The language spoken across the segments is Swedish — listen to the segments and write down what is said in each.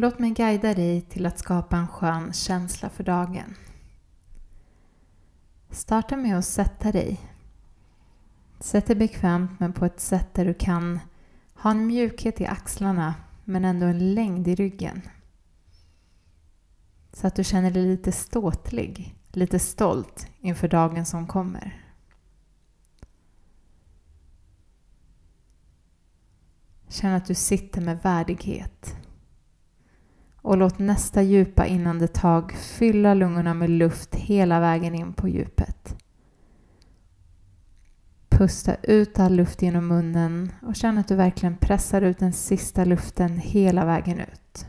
Låt mig guida dig till att skapa en skön känsla för dagen. Starta med att sätta dig. Sätt dig bekvämt men på ett sätt där du kan ha en mjukhet i axlarna men ändå en längd i ryggen. Så att du känner dig lite ståtlig, lite stolt inför dagen som kommer. Känn att du sitter med värdighet. Och låt nästa djupa inandetag fylla lungorna med luft hela vägen in på djupet. Pusta ut all luft genom munnen och känn att du verkligen pressar ut den sista luften hela vägen ut.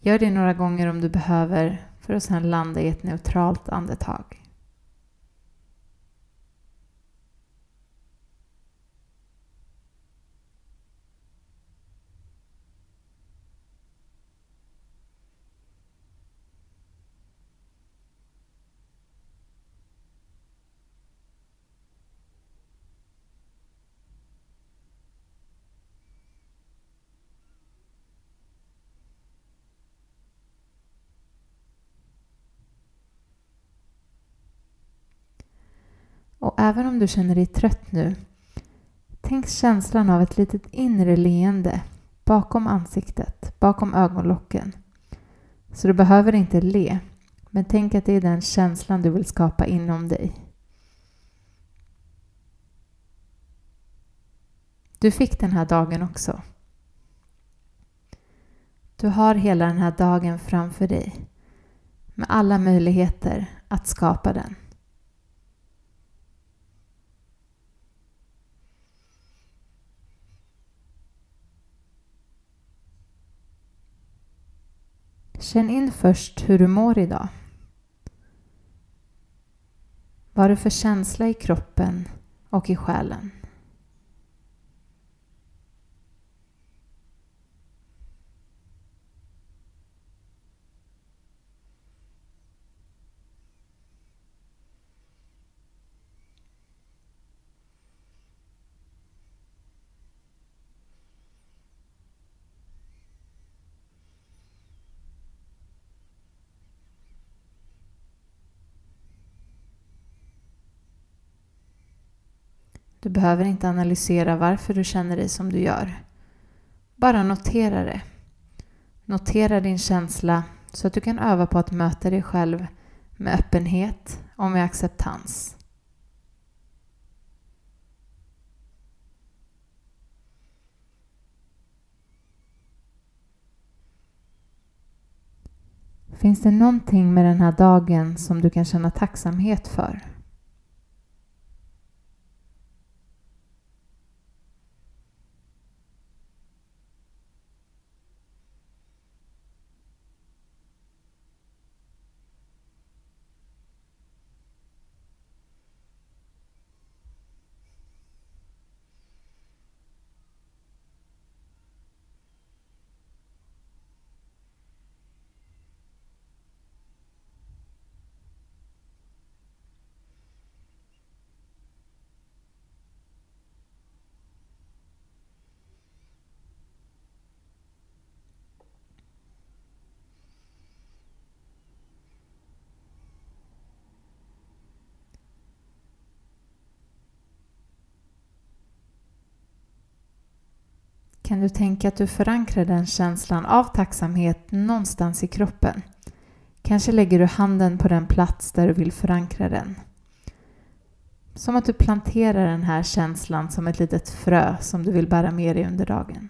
Gör det några gånger om du behöver för att sedan landa i ett neutralt andetag. Och även om du känner dig trött nu, tänk känslan av ett litet inre leende bakom ansiktet, bakom ögonlocken. Så du behöver inte le, men tänk att det är den känslan du vill skapa inom dig. Du fick den här dagen också. Du har hela den här dagen framför dig med alla möjligheter att skapa den. Känn in först hur du mår idag. Vad du för känsla i kroppen och i själen? Du behöver inte analysera varför du känner dig som du gör. Bara notera det. Notera din känsla så att du kan öva på att möta dig själv med öppenhet och med acceptans. Finns det någonting med den här dagen som du kan känna tacksamhet för? Kan du tänka att du förankrar den känslan av tacksamhet någonstans i kroppen. Kanske lägger du handen på den plats där du vill förankra den. Som att du planterar den här känslan som ett litet frö som du vill bära med dig under dagen.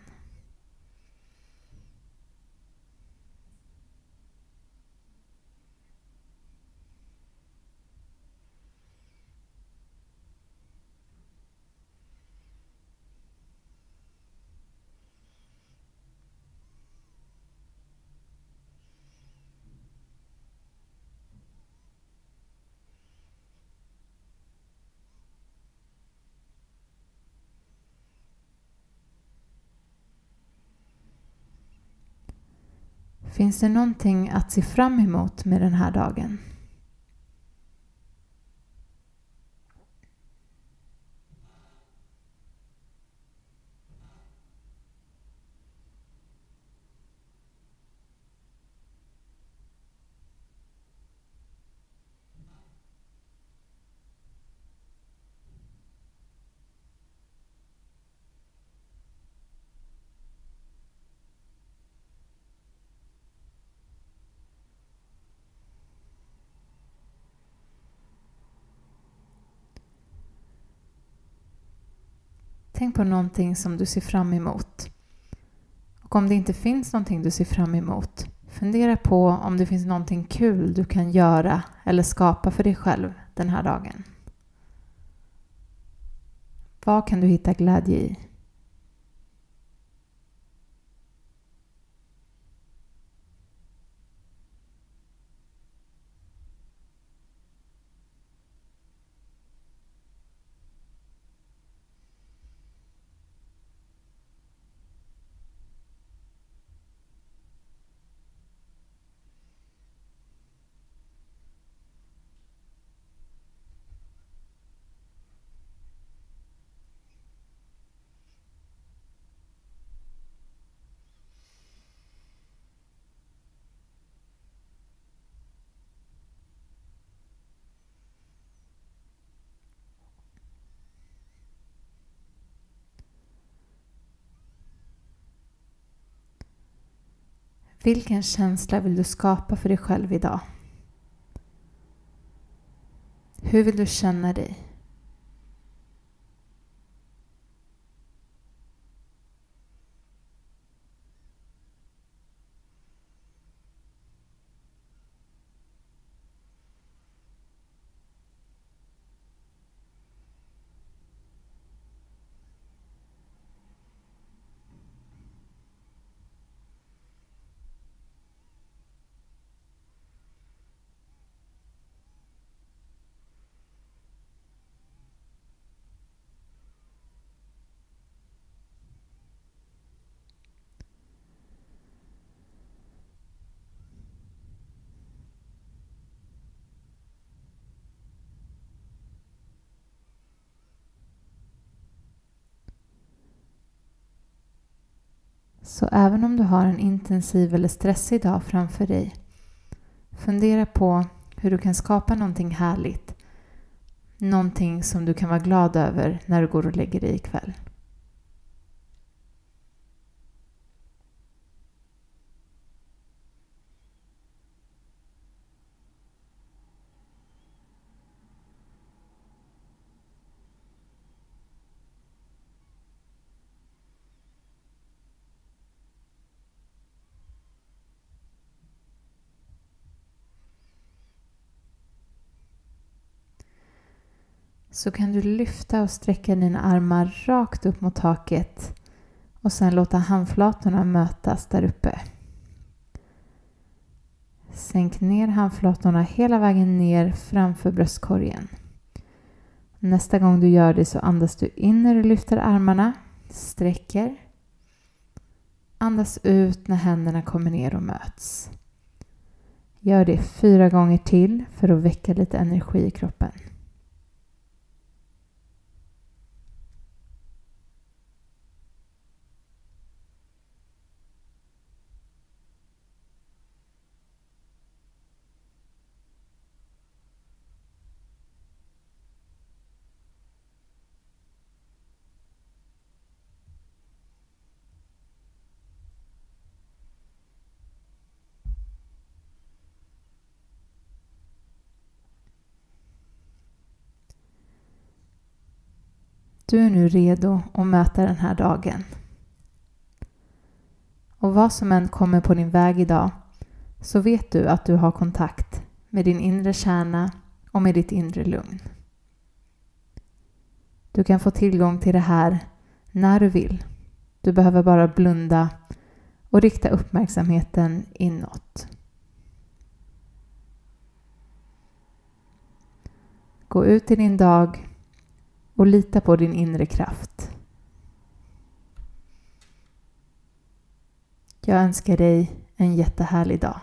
Finns det någonting att se fram emot med den här dagen? Tänk på någonting som du ser fram emot. Och om det inte finns någonting du ser fram emot, fundera på om det finns någonting kul du kan göra eller skapa för dig själv den här dagen. Vad kan du hitta glädje i? Vilken känsla vill du skapa för dig själv idag? Hur vill du känna dig? Så även om du har en intensiv eller stressig dag framför dig, fundera på hur du kan skapa någonting härligt. Någonting som du kan vara glad över när du går och lägger dig ikväll. Så kan du lyfta och sträcka dina armar rakt upp mot taket och sen låta handflatorna mötas där uppe. Sänk ner handflatorna hela vägen ner framför bröstkorgen. Nästa gång du gör det så andas du in när du lyfter armarna, sträcker. Andas ut när händerna kommer ner och möts. Gör det fyra gånger till för att väcka lite energi i kroppen. Du är nu redo att möta den här dagen. Och vad som än kommer på din väg idag så vet du att du har kontakt med din inre kärna och med ditt inre lugn. Du kan få tillgång till det här när du vill. Du behöver bara blunda och rikta uppmärksamheten inåt. Gå ut i din dag och lita på din inre kraft. Jag önskar dig en jättehärlig dag.